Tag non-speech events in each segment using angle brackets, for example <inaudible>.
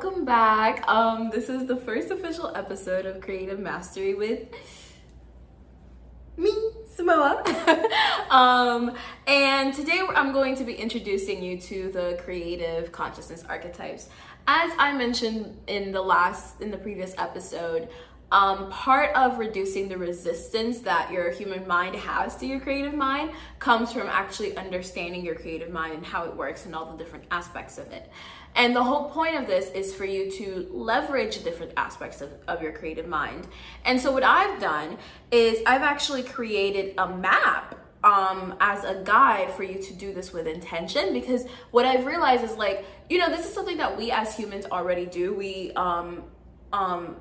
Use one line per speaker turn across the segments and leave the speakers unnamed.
welcome back. Um, this is the first official episode of Creative Mastery with me, Simone. <laughs> um, and today I'm going to be introducing you to the creative consciousness archetypes. As I mentioned in the last, in the previous episode, um, part of reducing the resistance that your human mind has to your creative mind comes from actually understanding your creative mind and how it works and all the different aspects of it. And the whole point of this is for you to leverage different aspects of, of your creative mind. And so, what I've done is I've actually created a map um, as a guide for you to do this with intention because what I've realized is like, you know, this is something that we as humans already do. We, um, um,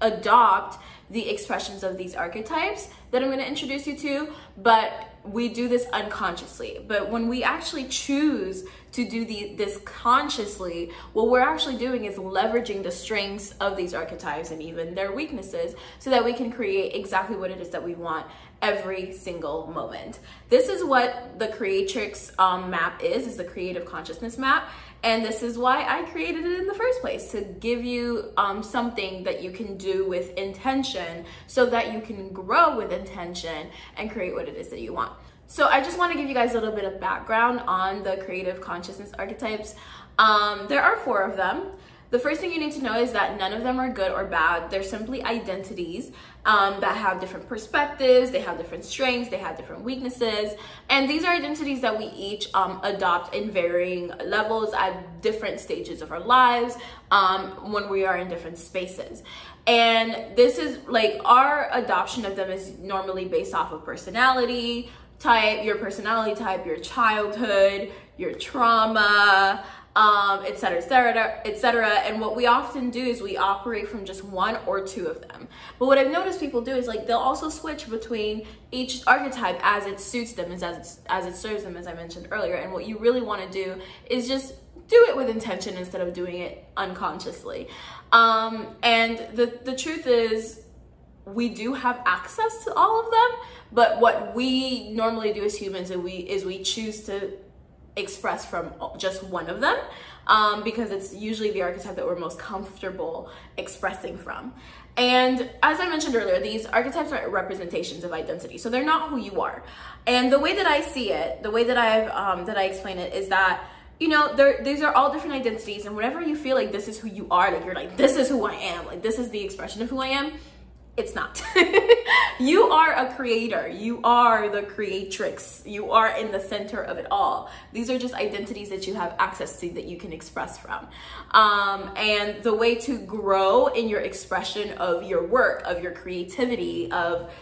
adopt the expressions of these archetypes that I'm going to introduce you to, but we do this unconsciously. But when we actually choose to do the, this consciously, what we're actually doing is leveraging the strengths of these archetypes and even their weaknesses so that we can create exactly what it is that we want every single moment. This is what the Creatrix um, map is, is the creative consciousness map. And this is why I created it in the first place to give you um, something that you can do with intention so that you can grow with intention and create what it is that you want. So I just want to give you guys a little bit of background on the creative consciousness archetypes. Um, there are four of them. The first thing you need to know is that none of them are good or bad. They're simply identities um, that have different perspectives, they have different strengths, they have different weaknesses. And these are identities that we each um, adopt in varying levels at different stages of our lives um, when we are in different spaces. And this is like our adoption of them is normally based off of personality type, your personality type, your childhood, your trauma um, et cetera, et cetera, et cetera. And what we often do is we operate from just one or two of them. But what I've noticed people do is like they'll also switch between each archetype as it suits them, as it, as it serves them, as I mentioned earlier. And what you really want to do is just do it with intention instead of doing it unconsciously. Um, and the, the truth is, we do have access to all of them, but what we normally do as humans is we, is we choose to express from just one of them um, because it's usually the archetype that we're most comfortable expressing from. And as I mentioned earlier, these archetypes are representations of identity, so they're not who you are. And the way that I see it, the way that I've um, that I explain it, is that you know, these are all different identities, and whenever you feel like this is who you are, like you're like, this is who I am, like this is the expression of who I am, it's not. <laughs> you are a creator. You are the creatrix. You are in the center of it all. These are just identities that you have access to that you can express from. Um, and the way to grow in your expression of your work, of your creativity, of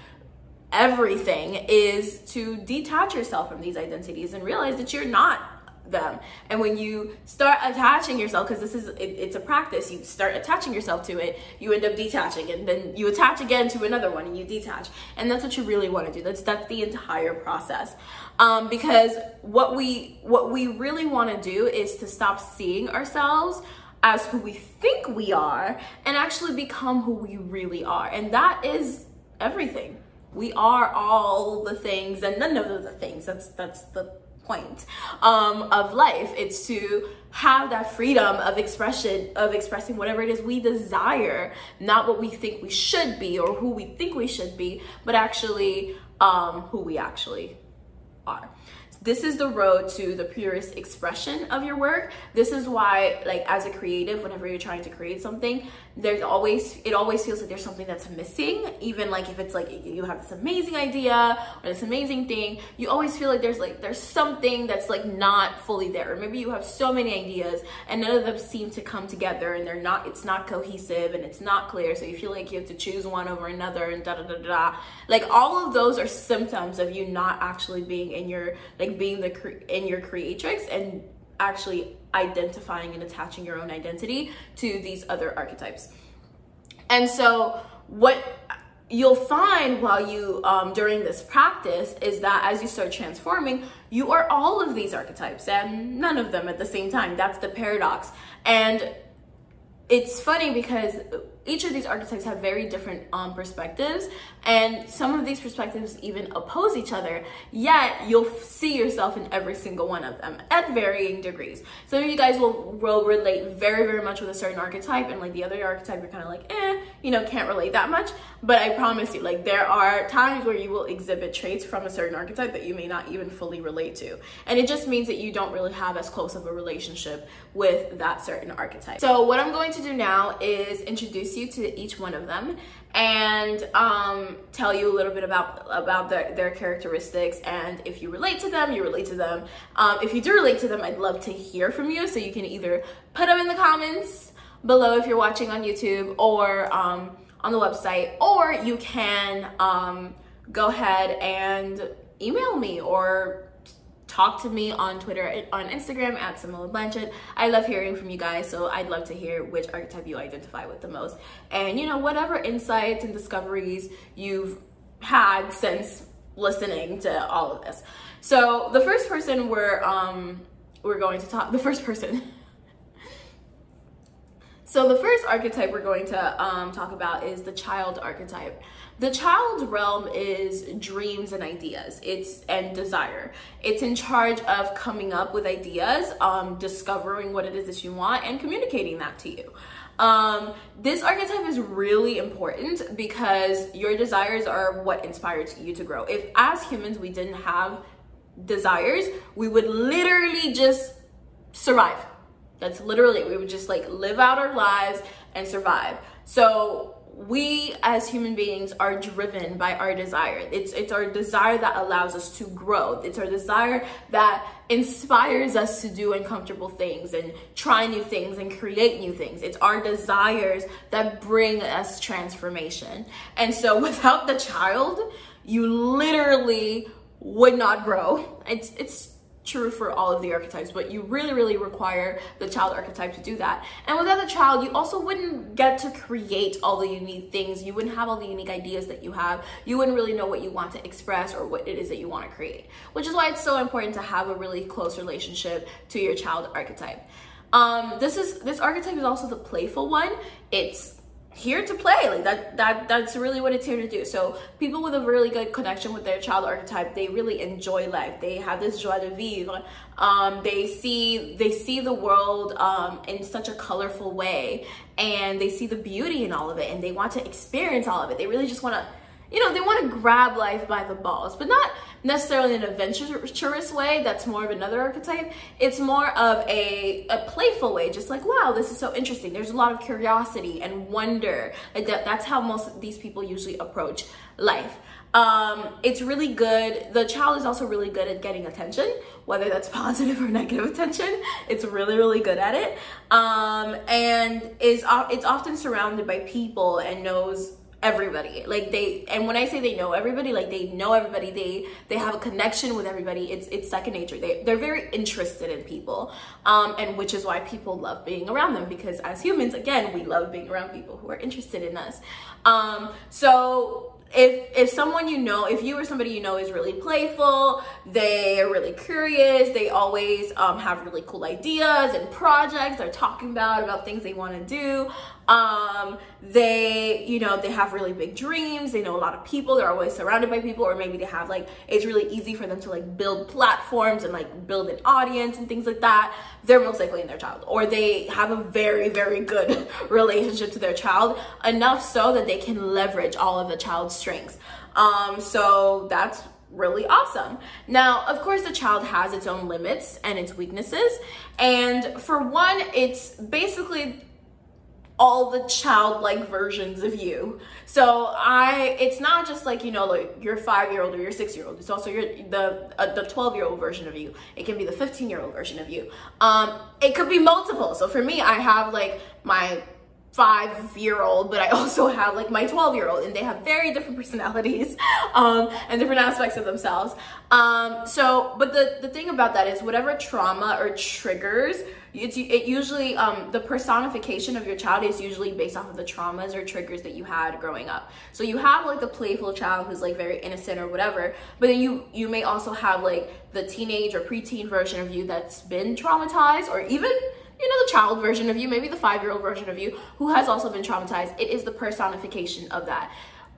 everything is to detach yourself from these identities and realize that you're not them. And when you start attaching yourself, because this is it, it's a practice, you start attaching yourself to it, you end up detaching, and then you attach again to another one, and you detach. And that's what you really want to do. That's that's the entire process. Um, because what we what we really want to do is to stop seeing ourselves as who we think we are and actually become who we really are. And that is everything. We are all the things and none of the things. That's that's the point um, of life. It's to have that freedom of expression, of expressing whatever it is we desire, not what we think we should be or who we think we should be, but actually um, who we actually are this is the road to the purest expression of your work. This is why like as a creative whenever you're trying to create something there's always it always feels like there's something that's missing. Even like if it's like you have this amazing idea or this amazing thing you always feel like there's like there's something that's like not fully there. Or maybe you have so many ideas and none of them seem to come together and they're not it's not cohesive and it's not clear. So you feel like you have to choose one over another and da da da da. Like all of those are symptoms of you not actually being in your like like being the cre- in your creatrix and actually identifying and attaching your own identity to these other archetypes. And so what you'll find while you um, during this practice is that as you start transforming you are all of these archetypes and none of them at the same time that's the paradox and it's funny because each of these archetypes have very different um, perspectives, and some of these perspectives even oppose each other. Yet you'll see yourself in every single one of them at varying degrees. Some of you guys will will relate very very much with a certain archetype, and like the other archetype, you're kind of like, eh, you know, can't relate that much. But I promise you, like there are times where you will exhibit traits from a certain archetype that you may not even fully relate to, and it just means that you don't really have as close of a relationship with that certain archetype. So what I'm going to do now is introduce you to each one of them and um, tell you a little bit about about their, their characteristics. And if you relate to them you relate to them. Um, if you do relate to them i'd love to hear from you. So you can either put them in the comments below if you're watching on youtube or um, on the website or you can um, go ahead and email me or talk to me on Twitter, on Instagram at Simone Blanchett. I love hearing from you guys, so I'd love to hear which archetype you identify with the most. And you know, whatever insights and discoveries you've had since listening to all of this. So the first person we're um we're going to talk the first person <laughs> so the first archetype we're going to um, talk about is the child archetype. The child realm is dreams and ideas. It's and desire. It's in charge of coming up with ideas, um, discovering what it is that you want, and communicating that to you. Um, this archetype is really important because your desires are what inspires you to grow. If as humans we didn't have desires, we would literally just survive that's literally, we would just like live out our lives and survive. So we as human beings are driven by our desire. It's it's our desire that allows us to grow. It's our desire that inspires us to do uncomfortable things and try new things and create new things. It's our desires that bring us transformation. And so <laughs> without the child, you literally would not grow. It's it's true for all of the archetypes, but you really, really require the child archetype to do that. And without the child, you also wouldn't get to create all the unique things. You wouldn't have all the unique ideas that you have. You wouldn't really know what you want to express or what it is that you want to create, which is why it's so important to have a really close relationship to your child archetype. Um, this is this archetype is also the playful one. It's here to play. Like that that that's really what it's here to do. So people with a really good connection with their child archetype they really enjoy life. They have this joie de vivre. Um, they see they see the world um, in such a colorful way and they see the beauty in all of it and they want to experience all of it. They really just want to you know, they want to grab life by the balls, but not necessarily in an adventurous way. That's more of another archetype. It's more of a, a playful way, just like, wow, this is so interesting. There's a lot of curiosity and wonder. That, that's how most of these people usually approach life. Um, it's really good. The child is also really good at getting attention, whether that's <laughs> positive or negative attention. It's really, really good at it. Um, and is, it's often surrounded by people and knows everybody. Like they and when i say they know everybody like they know everybody. They they have a connection with everybody. It's it's second nature. They, they're very interested in people um and which is why people love being around them because as humans again we love being around people who are interested in us. Um so if if someone you know if you or somebody you know is really playful they are really curious they always um, have really cool ideas and projects they're talking about about things they want to do um, they, you know, they have really big dreams. They know a lot of people. They're always surrounded by people, or maybe they have like, it's really easy for them to like build platforms and like build an audience and things like that. They're most likely in their child, or they have a very, very good <laughs> relationship to their child, enough so that they can leverage all of the child's strengths. Um, so that's really awesome. Now, of course, the child has its own limits and its weaknesses. And for one, it's basically all the childlike versions of you. So I, it's not just like you know, like your five year old or your six year old. It's also your the uh, the twelve year old version of you. It can be the fifteen year old version of you. Um, it could be multiple. So for me, I have like my five year old, but I <laughs> also have like my 12 year old and they have very different personalities <laughs> um, and different aspects of themselves. Um, so, but the, the thing about that is whatever trauma or triggers, it's, it usually, um, the personification of your child is usually based off of the traumas or triggers that you had growing up. So you have like the playful child who's like very innocent or whatever, but then you, you may also have like the teenage or preteen version of you that's been traumatized or even you know, the child version of you, maybe the five year old version of you who has also been traumatized. It is the personification of that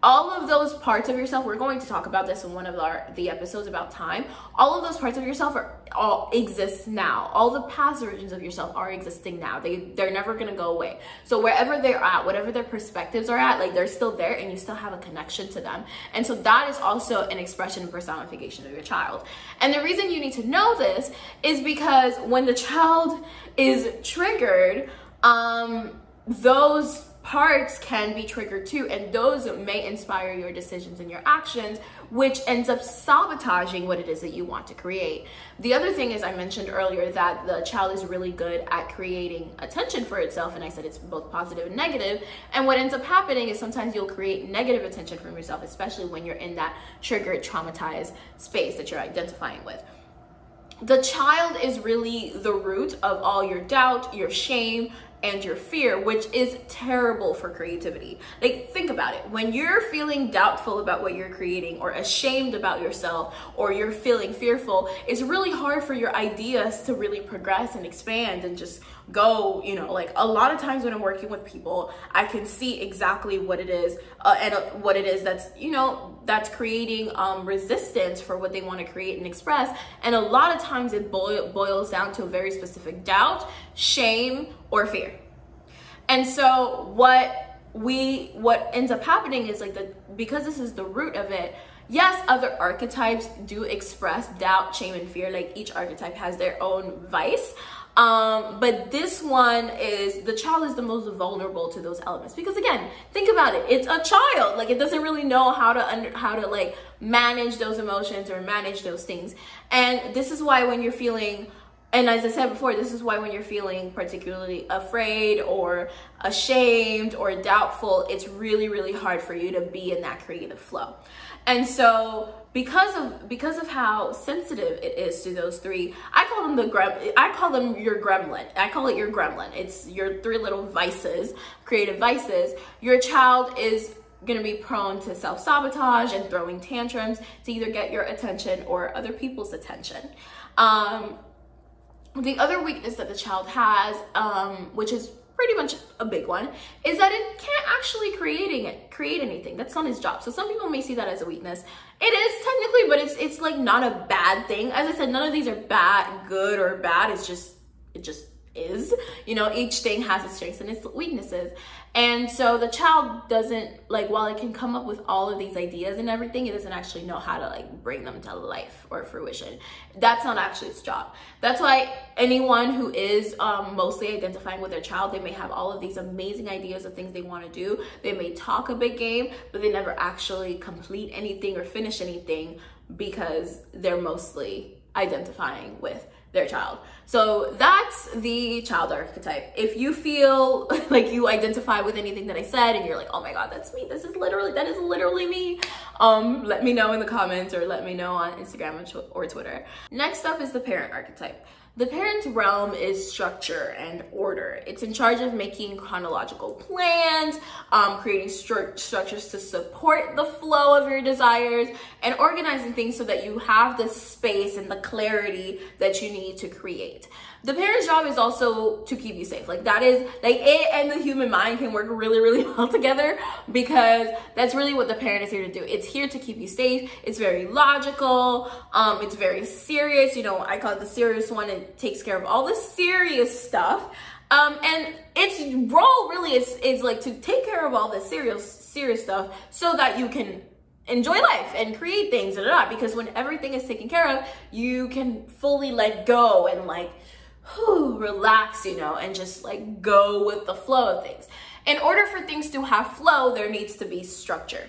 all of those parts of yourself we're going to talk about this in one of our the episodes about time. All of those parts of yourself are all exist now. All the past versions of yourself are existing now. They they're never going to go away. So wherever they're at whatever their perspectives are at like they're still there and you still have a connection to them. And so that is also an expression and personification of your child. And the reason you need to know this is because when the child is triggered um those parts can be triggered too and those may inspire your decisions and your actions which ends up sabotaging what it is that you want to create. The other thing is i mentioned earlier that the child is really good at creating attention for itself and i said it's both positive and negative. And what ends up happening is sometimes you'll create negative attention from yourself especially when you're in that triggered traumatized space that you're identifying with. The child is really the root of all your doubt, your shame, and your fear, which is terrible for creativity. Like, think about it. When you're feeling doubtful about what you're creating, or ashamed about yourself, or you're feeling fearful, it's really hard for your ideas to really progress and expand and just go, you know, like a lot of times when I'm working with people, I can see exactly what it is uh, and uh, what it is that's, you know, that's creating um, resistance for what they want to create and express. And a lot of times it boil, boils down to a very specific doubt, shame, or fear. And so what we what ends up happening is like the because this is the root of it yes other archetypes do express doubt shame and fear like each archetype has their own vice um, but this one is the child is the most vulnerable to those elements. Because again think about it. It's a child. Like it doesn't really know how to under how to like manage those emotions or manage those things. And this is why when you're feeling and as I said before, this is why when you're feeling particularly afraid or ashamed or doubtful, it's really, really hard for you to be in that creative flow. And so because of because of how sensitive it is to those three, I call them the grem I call them your gremlin. I call it your gremlin. It's your three little vices, creative vices. Your child is gonna be prone to self-sabotage and throwing tantrums to either get your attention or other people's attention. Um, the other weakness that the child has, um, which is pretty much a big one, is that it can't actually creating it, create anything. That's not his job. So some people may see that as a weakness. It is technically, but it's it's like not a bad thing. As I said, none of these are bad, good, or bad. It's just it just is. You know, each thing has its strengths and its weaknesses. And so the child doesn't like while it can come up with all of these ideas and everything, it doesn't actually know how to like bring them to life or fruition. That's not actually its job. That's why anyone who is um, mostly identifying with their child, they may have all of these amazing ideas of things they want to do. They may talk a big game, but they never actually complete anything or finish anything because they're mostly identifying with their child. So that's the child archetype. If you feel <laughs> like you identify with anything that I said and you're like, oh my God, that's me. This is literally, that is literally me. Um, let me know in the comments or let me know on Instagram or Twitter. Next up is the parent archetype. The parent's realm is structure and order. It's in charge of making chronological plans, um, creating stru structures to support the flow of your desires, and organizing things so that you have the space and the clarity that you need to create the parent's job is also to keep you safe. Like that is like it and the human mind can work really, really <laughs> well together because that's really what the parent is here to do. It's here to keep you safe. It's very logical. Um, it's very serious. You know, I call it the serious one. It takes care of all the serious stuff. Um, and its role really is, is like to take care of all the serious, serious stuff so that you can enjoy life and create things and because when everything is taken care of, you can fully let go and like whew, relax, you know, and just like go with the flow of things. In order for things to have flow, there needs to be structure.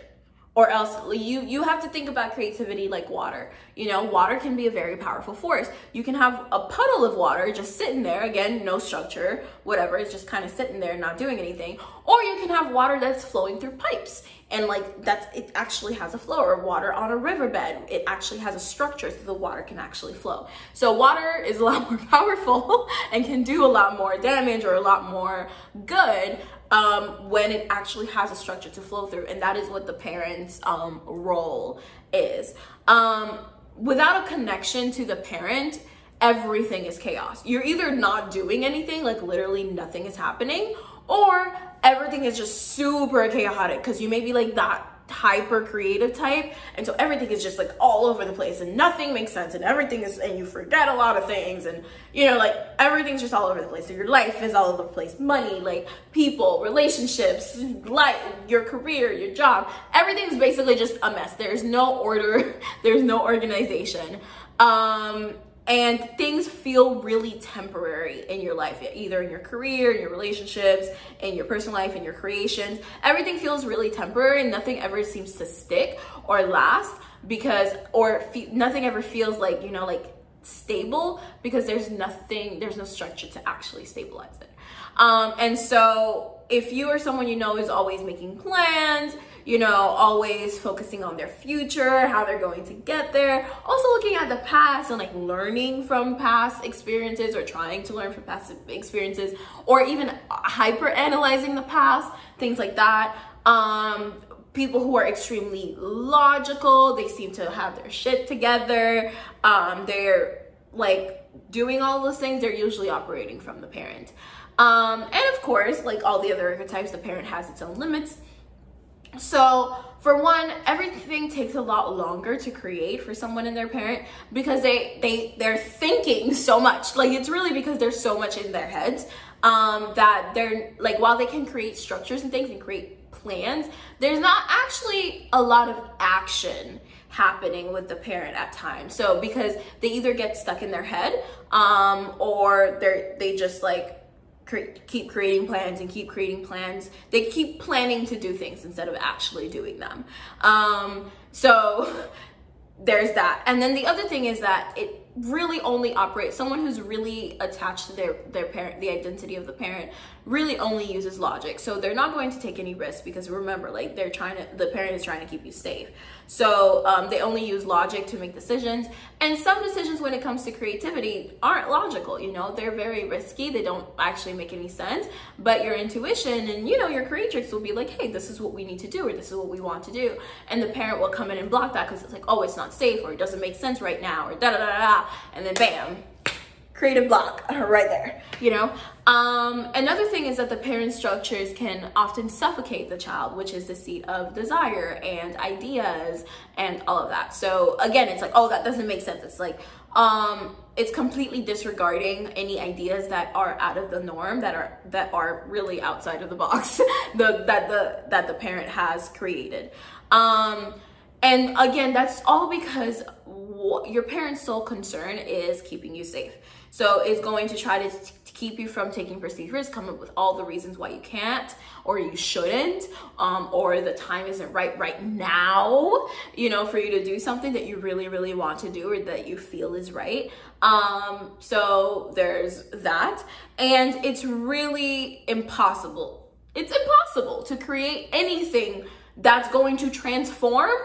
Or else you you have to think about creativity like water. You know water can be a very powerful force. You can have a puddle of water just sitting there again no structure whatever it's just kind of sitting there not doing anything. Or you can have water that's flowing through pipes and like that's it actually has a flow or water on a riverbed it actually has a structure so the water can actually flow so water is a <laughs> lot more powerful <laughs> and can do a lot more damage or a lot more good um, when it actually has a structure to flow through. And that is what the parent's um, role is. Um, without a connection to the parent, everything is chaos. You're either not doing anything, like literally nothing is happening, or everything is just super chaotic because you may be like that hyper creative type and so everything is just like all over the place and nothing makes sense and everything is and you forget a lot of things and you know like everything's just all over the place. So your life is all over the place. Money like people relationships life your career your job everything's basically just a mess. There's no order <laughs> there's no organization. Um and things feel really temporary in your life either in your career in your relationships in your personal life in your creations. Everything feels really temporary and nothing ever seems to stick or last because or nothing ever feels like you know like stable because there's nothing there's no structure to actually stabilize it. Um, and so if you or someone you know is always making plans you know, always focusing on their future, how they're going to get there. Also looking at the past and like learning from past experiences or trying to learn from past experiences or even hyper analyzing the past, things like that. Um, people who are extremely logical, they seem to have their shit together. Um, they're like doing all those things, they're usually operating from the parent. Um, and of course, like all the other archetypes, the parent has its own limits. So for one, everything takes a lot longer to create for someone and their parent because they they they're thinking so much. Like it's really because there's so much in their heads um, that they're like while they can create structures and things and create plans, there's not actually a lot of action happening with the parent at times. So because they either get stuck in their head um, or they're they just like cre- keep creating plans and keep creating plans. They keep planning to do things instead of actually doing them. Um, so <laughs> there's that. And then the other thing is that it really only operates someone who's really attached to their their parent the identity of the parent really only uses logic. So they're not going to take any risks because remember like they're trying to the parent is trying to keep you safe. So um, they only use logic to make decisions. And some decisions when it comes to creativity aren't logical you know? They're very risky. They don't actually make any sense. But your intuition and you know your creatrix will be like hey this is what we need to do or this is what we want to do. And the parent will come in and block that because it's like oh it's not safe or it doesn't make sense right now or da da da da. And then bam, creative block right there, you know? Um, another thing is that the parent structures can often suffocate the child, which is the seat of desire and ideas and all of that. So again, it's like, oh, that doesn't make sense. It's like, um, it's completely disregarding any ideas that are out of the norm that are that are really outside of the box <laughs> the that the that the parent has created um and again, that's all because your parent's sole concern is keeping you safe. So it's going to try to, keep you from taking perceived risk, come up with all the reasons why you can't or you shouldn't, um, or the time isn't right right now, you know, for you to do something that you really, really want to do or that you feel is right. Um, so there's that. And it's really impossible. It's impossible to create anything that's going to transform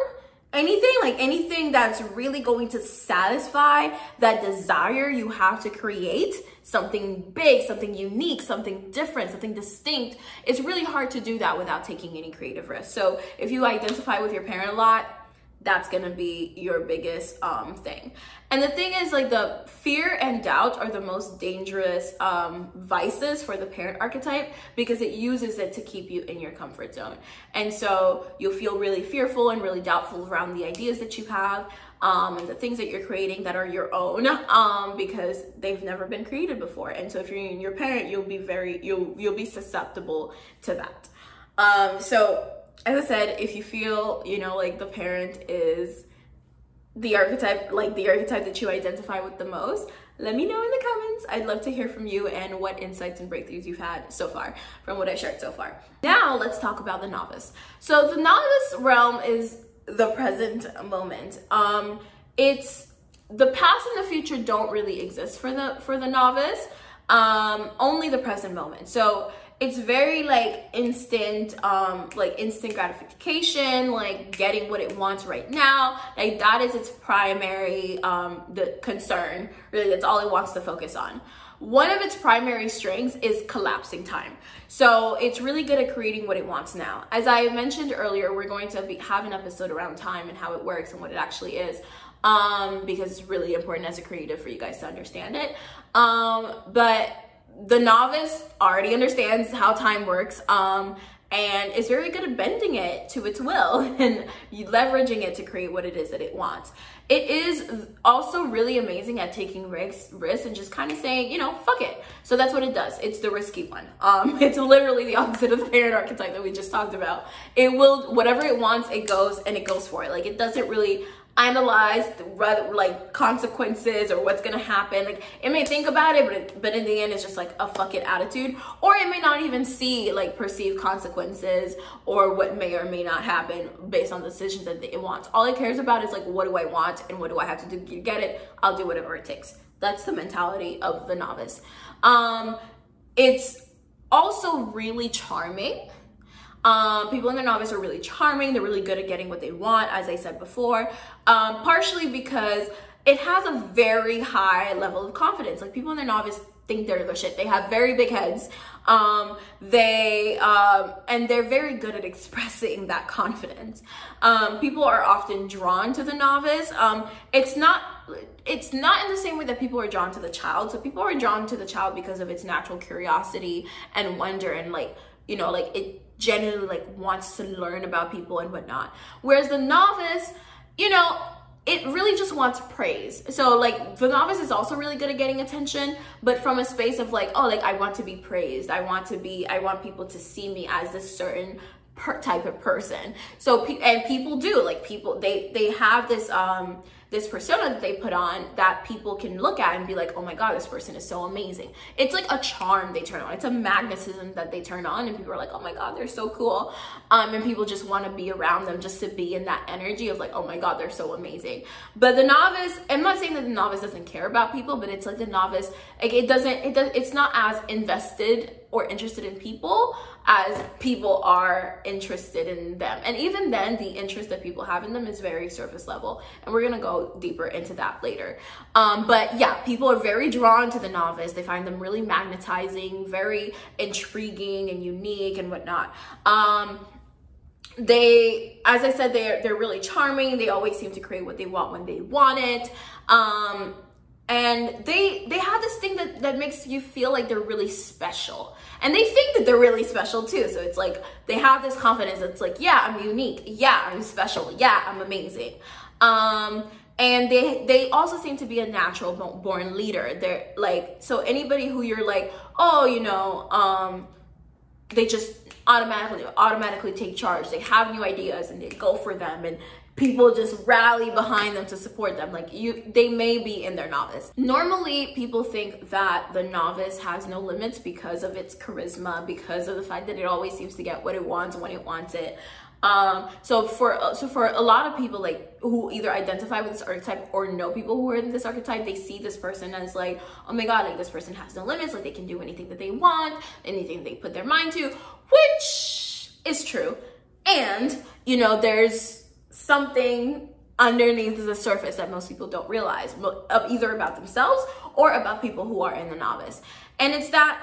anything like anything that's really going to satisfy that desire you have to create something big something unique something different something distinct it's really hard to do that without taking any creative risk. So if you identify with your parent a lot that's gonna be your biggest um, thing. And the thing is, like, the fear and doubt are the most dangerous um, vices for the parent archetype because it uses it to keep you in your comfort zone. And so you'll feel really fearful and really doubtful around the ideas that you have um, and the things that you're creating that are your own um, because they've never been created before. And so if you're in your parent, you'll be very, you'll, you'll be susceptible to that. Um, so as I said, if you feel, you know, like the parent is the archetype, like the archetype that you identify with the most, let me know in the comments. I'd love to hear from you and what insights and breakthroughs you've had so far from what I shared so far. Now let's talk about the novice. So the novice realm is the present moment. Um, it's the past and the future don't really exist for the for the novice. Um, only the present moment. So it's very like instant um like instant gratification like getting what it wants right now like that is its primary um the concern really that's all it wants to focus on One of its primary strengths is collapsing time. So it's really good at creating what it wants now. As I mentioned earlier, we're going to be, have an episode around time and how it works and what it actually is. Um, because it's really important as a creative for you guys to understand it. Um, but the novice already understands how time works. Um, and is very good at bending it to its will <laughs> and leveraging it to create what it is that it wants. It is also really amazing at taking risks, risks and just kind of saying, you know, fuck it. So that's what it does. It's the risky one. Um, <laughs> it's literally the opposite of the parent archetype that we just talked about. It will, whatever it wants, it goes and it goes for it. Like it doesn't really analyze the like consequences or what's gonna happen. Like it may think about it, but it, but in the end, it's just like a fuck it attitude. Or it may not even see like perceived consequences or what may or may not happen based on the decisions that it wants. All it cares about is like what do I want and what do I have to do to get it. I'll do whatever it takes. That's the mentality of the novice. Um, it's also really charming um, people in the novice are really charming. They're really good at getting what they want, as I said before, um, partially because it has a very high level of confidence. Like people in the novice think they're the shit. They have very big heads. Um, they um, and they're very good at <laughs> expressing that confidence. Um, people are often drawn to the novice. Um, it's not it's not in the same way that people are drawn to the child. So people are drawn to the child because of its natural curiosity and wonder and like you know like it genuinely like wants to learn about people and whatnot. Whereas the novice, you know, it really just wants praise. So like the novice is also really good at getting attention, but from a space of like, oh, like I want to be praised. I want to be, I want people to see me as this certain per- type of person. So and people do like people they they have this um this persona that they put on that people can look at and be like, oh my God, this person is so amazing. It's like a charm they turn on. It's a magnetism that they turn on and people are like, oh my God, they're so cool. Um, and people just want to be around them just to be in that energy of like, oh my God, they're so amazing. But the novice, I'm not saying that the novice doesn't care about people, but it's like the novice, like it doesn't, it does, it's not as invested or interested in people as people are interested in them. And even then, the interest that people have in them is very surface level. And we're gonna go deeper into that later. Um, but yeah, people are very drawn to the novice. They find them really magnetizing, very intriguing and unique and whatnot. Um, they as i said they're they're really charming they always seem to create what they want when they want it um and they they have this thing that that makes you feel like they're really special. And they think that they're really special too. So it's like they have this confidence it's like yeah i'm unique. Yeah i'm special. Yeah i'm amazing. Um and they they also seem to be a natural born leader. They're like so anybody who you're like oh you know um they just automatically automatically take charge. They have new ideas and they go for them. And people just rally behind them to support them. Like you they may be in their novice. Normally people think that the novice has no limits because of its charisma because of the fact that it always seems to get what it wants when it wants it. Um so for so for a lot of people like who either identify with this archetype or know people who are in this archetype they see this person as like oh my god like this person has no limits like they can do anything that they want anything they put their mind to which is true. And you know there's something underneath the surface that most people don't realize, either about themselves or about people who are in the novice. And it's that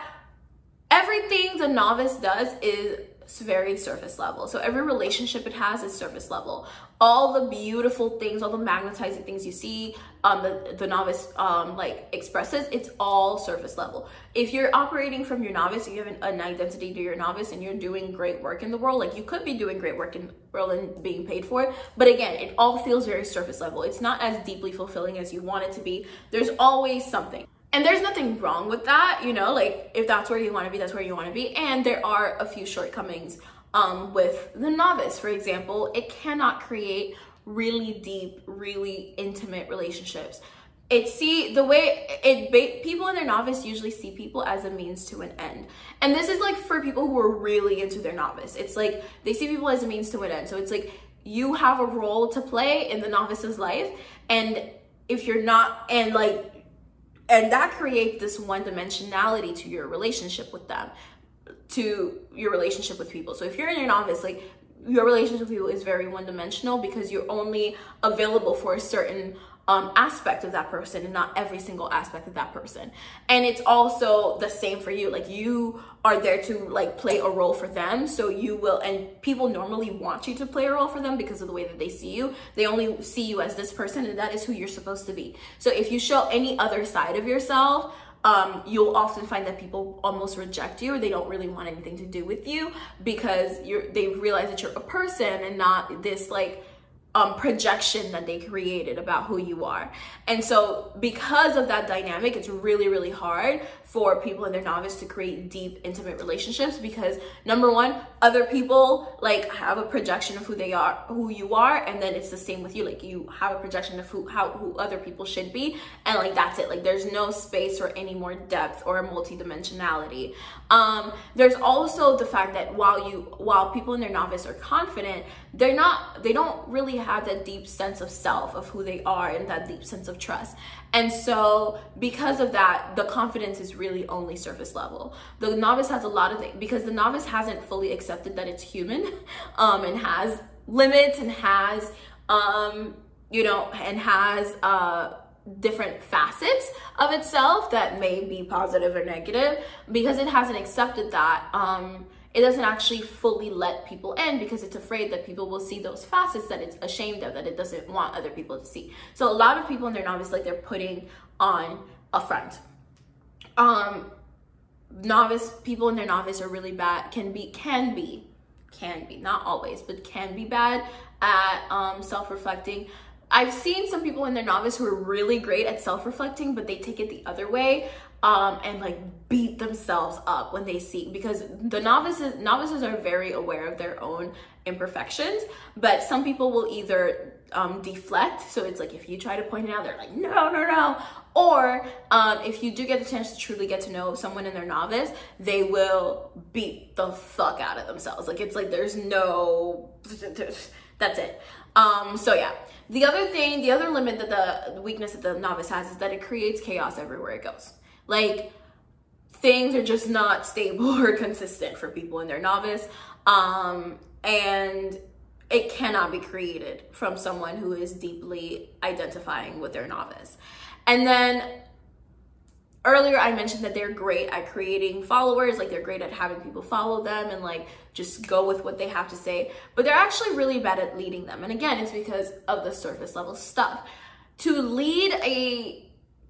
everything the novice does is very surface level. So every relationship it has is surface level. All the beautiful things, all the magnetizing things you see, um, the, the novice um, like expresses, it's all surface level. If you're operating from your novice, you have an, an identity to your novice and you're doing great work in the world, like you could be doing great work in the world and being paid for it. But again, it all feels very surface level. It's not as deeply fulfilling as you want it to be. There's always something. And there's nothing wrong with that, you know, like if that's where you want to be, that's where you want to be. And there are a few shortcomings um, with the novice, for example, it cannot create really deep, really intimate relationships. It see the way it people in their novice usually see people as a means to an end. And this is like for people who are really into their novice. It's like they see people as a means to an end. So it's like you have a role to play in the novice's life and if you're not and like and that creates this one dimensionality to your relationship with them to your relationship with people. So if you're in a novice, like your relationship with people is very one dimensional because you're only available for a certain um, aspect of that person and not every single aspect of that person. And it's also the same for you. Like you are there to like play a role for them. So you will, and people normally want you to play a role for them because of the way that they see you. They only see you as this person and that is who you're supposed to be. So if you show any other side of yourself, um, you'll often find that people almost reject you or they don't really want anything to do with you because you're they realize that you're a person and not this like um, projection that they created about who you are. And so, because of that dynamic, it's really, really hard for people in their novice to create deep, intimate relationships because number one, other people like have a projection of who they are, who you are, and then it's the same with you. Like you have a projection of who how who other people should be, and like that's it. Like there's no space for any more depth or multidimensionality. Um, there's also the fact that while you while people in their novice are confident, they're not they don't really have that deep sense of self of who they are and that deep sense of trust. And so because of that, the confidence is really only surface level. The novice has a lot of things because the novice hasn't fully accepted that it's human <laughs> um, and has limits and has um, you know and has uh different facets of itself that may be positive or negative because it hasn't accepted that um it doesn't actually fully let people in because it's afraid that people will see those facets that it's ashamed of that it doesn't want other people to see. So a lot of people in their novice like they're putting on a front. Um novice people in their novice are really bad can be can be can be not always but can be bad at um self-reflecting. I've seen some people in their novice who are really great at self-reflecting, but they take it the other way um, and like beat themselves up when they see because the novices novices are very aware of their own imperfections, but some people will either um, deflect. So it's like if you try to point it out, they're like, no, no, no. Or um, if you do get the chance to truly get to know someone in their novice, they will beat the fuck out of themselves. Like it's like there's no, that's it. Um, so yeah. The other thing, the other limit that the weakness that the novice has is that it creates chaos everywhere it goes. Like things are just not stable <laughs> or consistent for people in their novice. Um, and it cannot be created from someone who is deeply identifying with their novice. And then earlier I mentioned that they're great at creating followers, like they're great at having people follow them and like just go with what they have to say, but they're actually really bad at leading them. And again, it's because of the surface level stuff. To lead a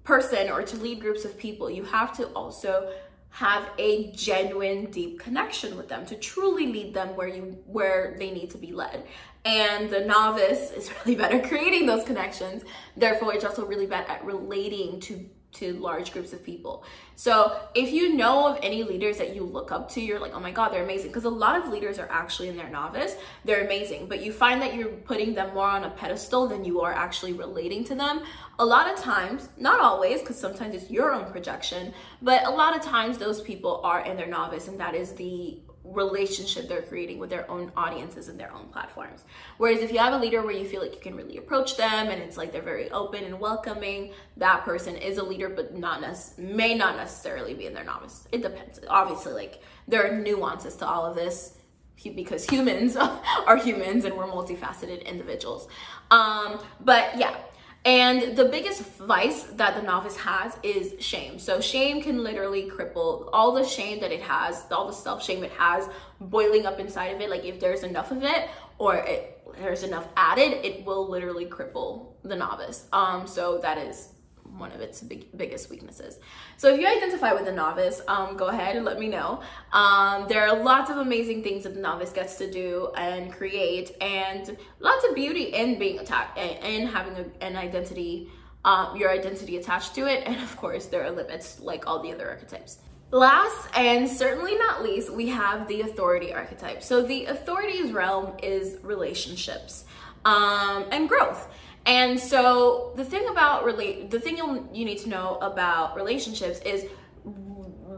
person or to lead groups of people, you have to also have a genuine deep connection with them to truly lead them where you where they need to be led. And the novice is <laughs> really bad at creating those connections. Therefore it's also really bad at relating to to large groups of people. So if you know of any leaders that you look up to, you're like, oh my God, they're amazing. Because a lot of leaders are actually in their novice, they're amazing. But you find that you're putting them more on a pedestal than you are actually relating to them. A lot of times, not always, because sometimes it's your own projection, but a lot of times those people are in their novice, and that is the relationship they're creating with their own audiences and their own platforms. Whereas if you have a leader where you feel like you can really approach them and it's like they're very open and welcoming, that person is a leader, but not nec- may not necessarily be in their novice. It depends. Obviously, like there are nuances to all of this because humans <laughs> are humans and we're multifaceted individuals. Um, but yeah, and the biggest vice that the novice has is shame. So shame can literally cripple all the shame that it has, all the self-shame it has boiling up inside of it. Like if there's enough of it or it, there's enough added, it will literally cripple the novice. Um, so that is one of its big, biggest weaknesses. So if you identify with a novice, um, go ahead and let me know. Um, there are lots of amazing things that the novice gets to do and create, and lots of beauty in being attacked and having a, an identity, um, your identity attached to it. And <laughs> of course, there are limits like all the other archetypes. Last and certainly not least, we have the authority archetype. So the authority's realm is relationships um, and growth. And so the thing about relate the thing you you need to know about relationships is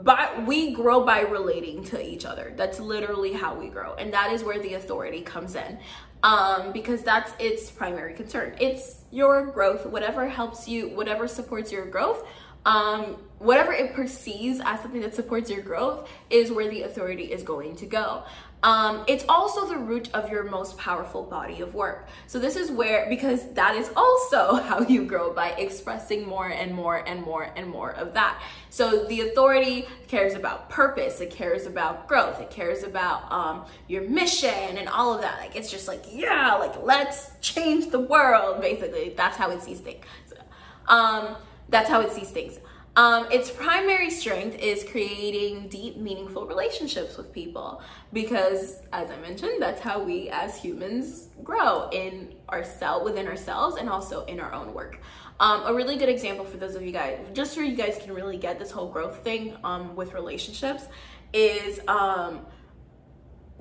by we grow by relating to each other. That's literally how we grow. And that is where the authority comes in. Um, because that's its primary concern. It's your growth, whatever helps you, whatever supports your growth, um, whatever it perceives as something that supports your growth is where the authority is going to go. Um, it's also the root of your most powerful body of work. So this is where, because that is also <laughs> how you grow by expressing more and more and more and more of that. So the authority cares about purpose, it cares about growth, it cares about um, your mission and all of that. Like it's just like, yeah, like let's change the world, basically. That's how it sees things. Um, that's how it sees things. Um, its primary strength is creating deep, meaningful relationships with people because, as I mentioned, that's how we as humans grow in ourselves, within ourselves, and also in our own work. Um, a really good example for those of you guys, just so you guys can really get this whole growth thing um, with relationships, is um,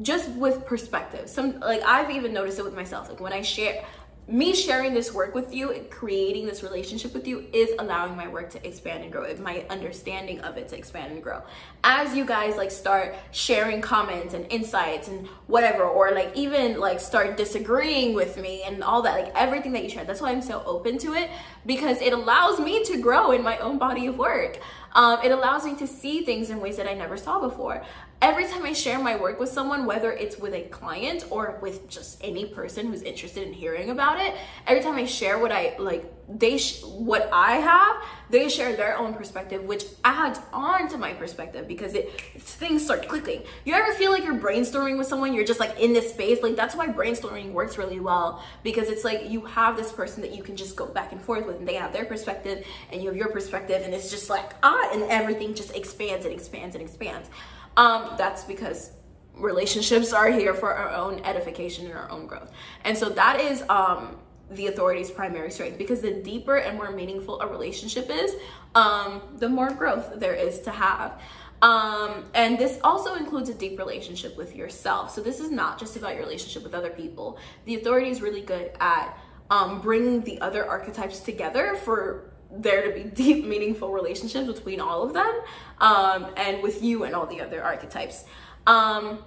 just with perspective. Some like I've even noticed it with myself. Like when I share, me sharing this work with you and creating this relationship with you is allowing my work to expand and grow my understanding of it to expand and grow. As you guys like start sharing comments and insights and whatever or like even like start disagreeing with me and all that like everything that you share that's why i'm so open to it because it allows me to grow in my own body of work. Um, it allows me to see things in ways that I never saw before every time I share my work with someone, whether it's with a client or with just any person who's interested in hearing about it, every time I share what I like, they sh- what I have, they share their own perspective, which adds on to my perspective because it things start clicking. You ever feel like you're brainstorming with someone, you're just like in this space, like that's why brainstorming works really well because it's like you have this person that you can just go back and forth with, and they have their perspective, and you have your perspective, and it's just like ah, and everything just expands and expands and expands. Um, that's because relationships are here for our own edification and our own growth. And so that is um, the authority's primary strength because the deeper and more meaningful a relationship is, um, the more growth there is to have. Um, and this also includes a deep relationship with yourself. So this is not just about your relationship with other people. The authority is really good at um, bringing the other archetypes together for there to be <laughs> deep, meaningful relationships between all of them um, and with you and all the other archetypes. Um,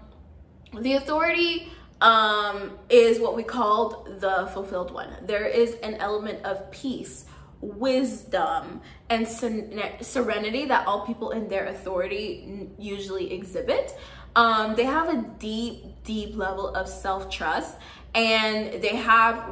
the authority um, is what we called the fulfilled one. There is an element of peace, wisdom, and serenity that all people in their authority usually exhibit. Um, they have a deep, deep level of self trust, and they have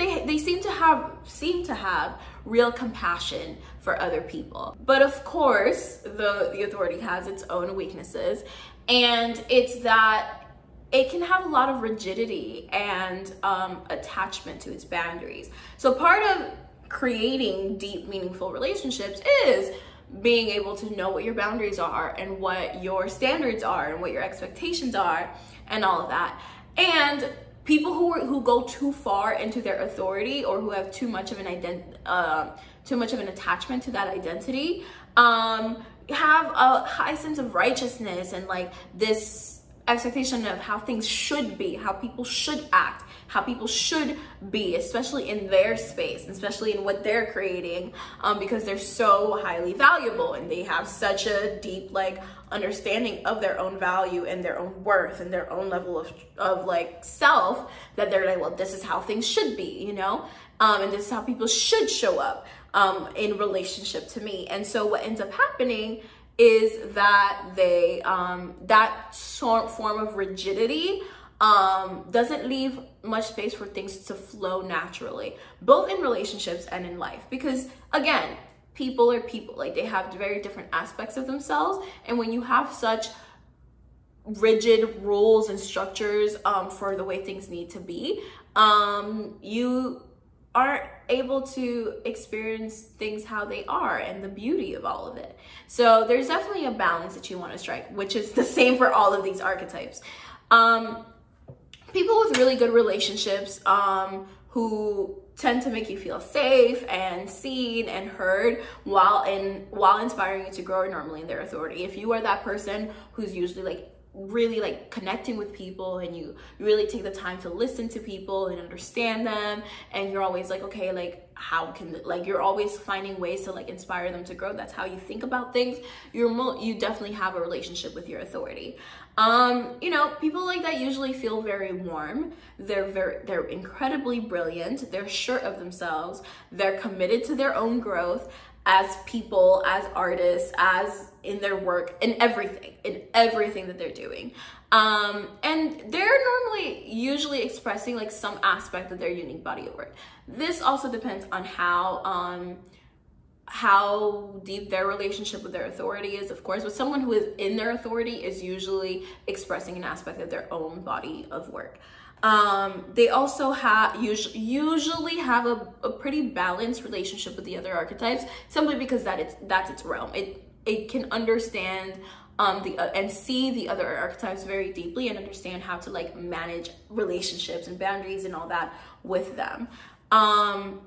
they they seem to have seem to have real compassion for other people. But of course, the the authority has its own weaknesses, and it's that it can have a lot of rigidity and um, attachment to its boundaries. So part of creating deep, meaningful relationships is being able to know what your boundaries are and what your standards are and what your expectations are and all of that. And people who are, who go too far into their authority or who have too much of an ident uh, too much of an attachment to that identity um, have a high sense of righteousness and like this expectation of how things should be, how people should act, how people should be, especially in their space, especially in what they're creating, um, because they're so highly valuable and they have such a deep like understanding of their own value and their own worth and their own level of of like self that they're like, well, this is how things should be, you know, um, and this is how people should show up um, in relationship to me. And so what ends up happening is that they um, that sort form of rigidity um, doesn't leave much space for things to flow naturally, both in relationships and in life. Because again, people are people, like they have very different aspects of themselves. And when you have such rigid rules and structures um, for the way things need to be, um, you aren't able to experience things how they are and the beauty of all of it. So there's definitely a balance that you want to strike, which is the <laughs> same for all of these archetypes. Um, people with really good relationships um, who tend to make you feel safe and seen and heard while in while inspiring you to grow normally in their authority. If you are that person who's usually like really like connecting with people and you really take the time to listen to people and understand them and you're always like okay like how can like you're always finding ways to like inspire them to grow. That's how you think about things. You're you definitely have a relationship with your authority. Um you know people like that usually feel very warm. They're very they're incredibly brilliant. They're sure of themselves. They're committed to their own growth as people, as artists, as in their work, in everything, in everything that they're doing. Um, and they're normally usually expressing like some aspect of their unique body of work. This also depends on how um, how deep their relationship with their authority is, of course, but someone who is in their authority is usually expressing an aspect of their own body of work. Um, they also have usually have a, a pretty balanced relationship with the other archetypes simply because that it's that's its realm. It it can understand um, the uh, and see the other archetypes very deeply and understand how to like manage relationships and boundaries and all that with them. Um,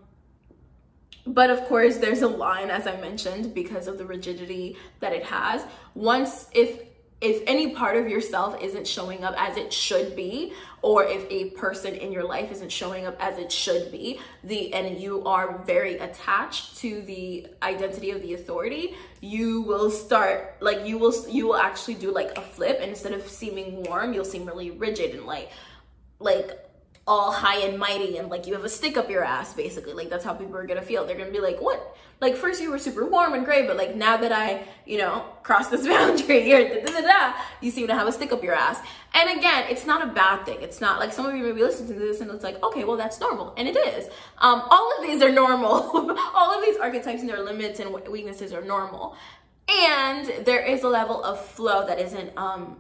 but of course, there's a line, as I mentioned, because of the rigidity that it has. Once, if if any part of yourself isn't showing up as it should be or if a person in your life isn't showing up as it should be the and you are very attached to the identity of the authority you will start like you will you will actually do like a flip and instead of seeming warm you'll seem really rigid and like like all high and mighty and like you have a stick up your ass basically. Like that's how people are gonna feel. They're gonna be like what? Like first you were super warm and great but like now that i you know crossed this <laughs> boundary or da, da, da, da, you seem to have a stick up your ass. And again it's not a bad thing. It's not like some of you may be listening to this and it's like okay well that's normal. And it is. Um, all of these are normal. <laughs> All of these archetypes and their limits and weaknesses are normal. And there is a level of flow that isn't um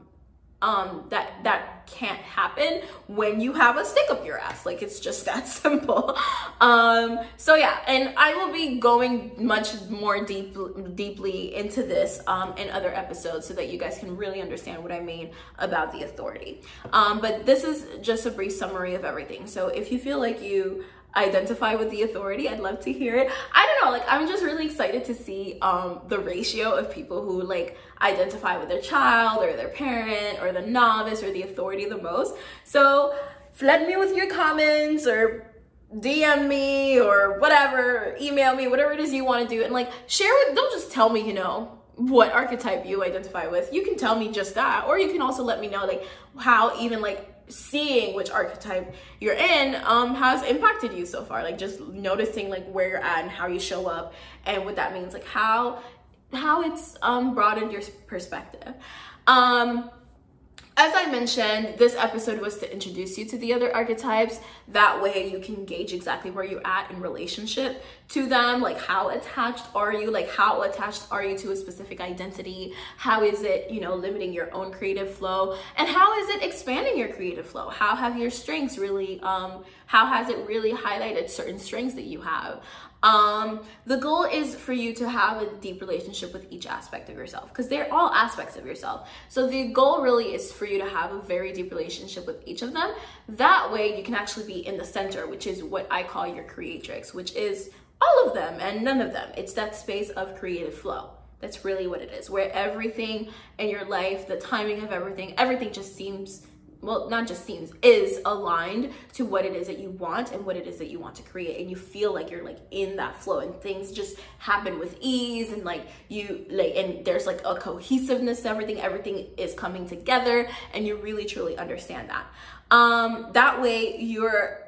um, that that can't happen when you have a stick up your ass. Like it's just <laughs> that simple. Um, so yeah, and I will be going much more deep deeply into this um, in other episodes so that you guys can really understand what I mean about the authority. Um, but this is just a brief summary of everything. So if you feel like you identify with the authority i'd love to hear it i don't know like i'm just really excited to see um the ratio of people who like identify with their child or their parent or the novice or the authority the most so flood me with your comments or DM me or whatever, email me, whatever it is you want to do, and like share with. Don't just tell me, you know, what archetype you identify with. You can tell me just that, or you can also let me know like how even like seeing which archetype you're in um, has impacted you so far like just noticing like where you're at and how you show up and what that means like how how it's um, broadened your perspective. Um, as I mentioned, this episode was to introduce you to the other archetypes. That way you can gauge exactly where you're at in relationship to them. Like how attached are you? Like how attached are you to a specific identity? How is it, you know, limiting your own creative flow? And how is it expanding your creative flow? How have your strengths really, um, how has it really highlighted certain strengths that you have? Um, the goal is for you to have a deep relationship with each aspect of yourself because they're all aspects of yourself. So the goal really is for you to have a very deep relationship with each of them. That way you can actually be in the center, which is what I call your creatrix, which is all of them and none of them. It's that space of creative flow. That's really what it is, where everything in your life, the timing of everything, everything just seems well, not just seems, is aligned to what it is that you want and what it is that you want to create. And you feel like you're like in that flow and things just happen with ease and like you like, and there's like a cohesiveness to everything. Everything is coming together and you really truly understand that. Um, that way you're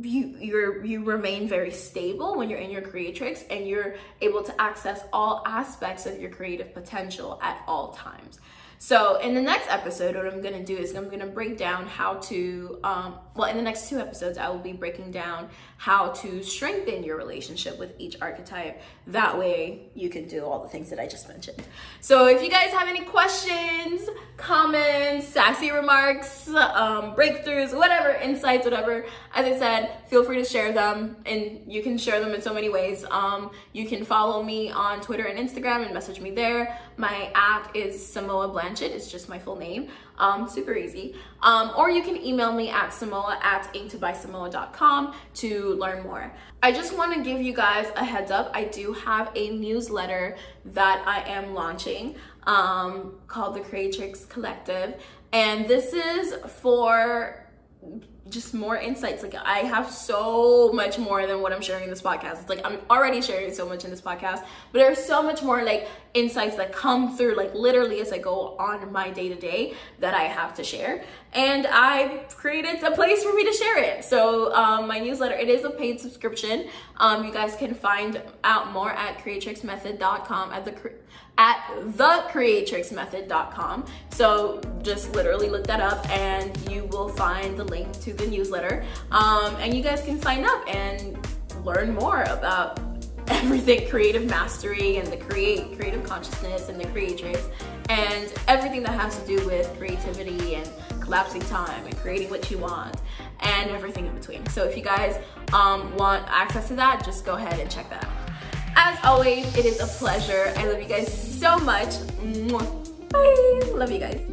you you're you remain very stable when you're in your creatrix and you're able to access all aspects of your creative potential at all times so in the next episode, what I'm gonna do is I'm gonna break down how to, um, well, in the next two episodes, I will be breaking down how to strengthen your relationship with each archetype. That way you can do all the things that I just mentioned. So if you guys have any questions, comments, sassy remarks, um, breakthroughs, whatever, insights, whatever, as I said, feel free to share them and you can share them in so many ways. Um, you can follow me on Twitter and Instagram and message me there. My app is Simone Blanchett. It's just my full name. Um, super easy. Um, or you can email me at simone at inktobysamoa.com to learn more. I just want to give you guys a heads up. I do have a newsletter that I am launching um, called the Creatrix Collective. And this is for just more insights. Like I have so much more than what I'm sharing in this podcast. It's like I'm already sharing so much in this podcast, but there's so much more like insights that come through like literally as I go on my day to day that I have to share. And I've created a place for me to share it. So um, my newsletter, it is a paid subscription. Um, you guys can find out more at creatrixmethod.com at the at thecreatrixmethod.com. So just literally look that up and you will find the link to the newsletter. Um, and you guys can sign up and learn more about <laughs> everything creative mastery and the create creative consciousness and the creatrix and everything that has to do with creativity and collapsing time and creating what you want and everything in between. So if you guys um, want access to that, just go ahead and check that out. As always, it is a pleasure. I love you guys so much. Bye. Love you guys.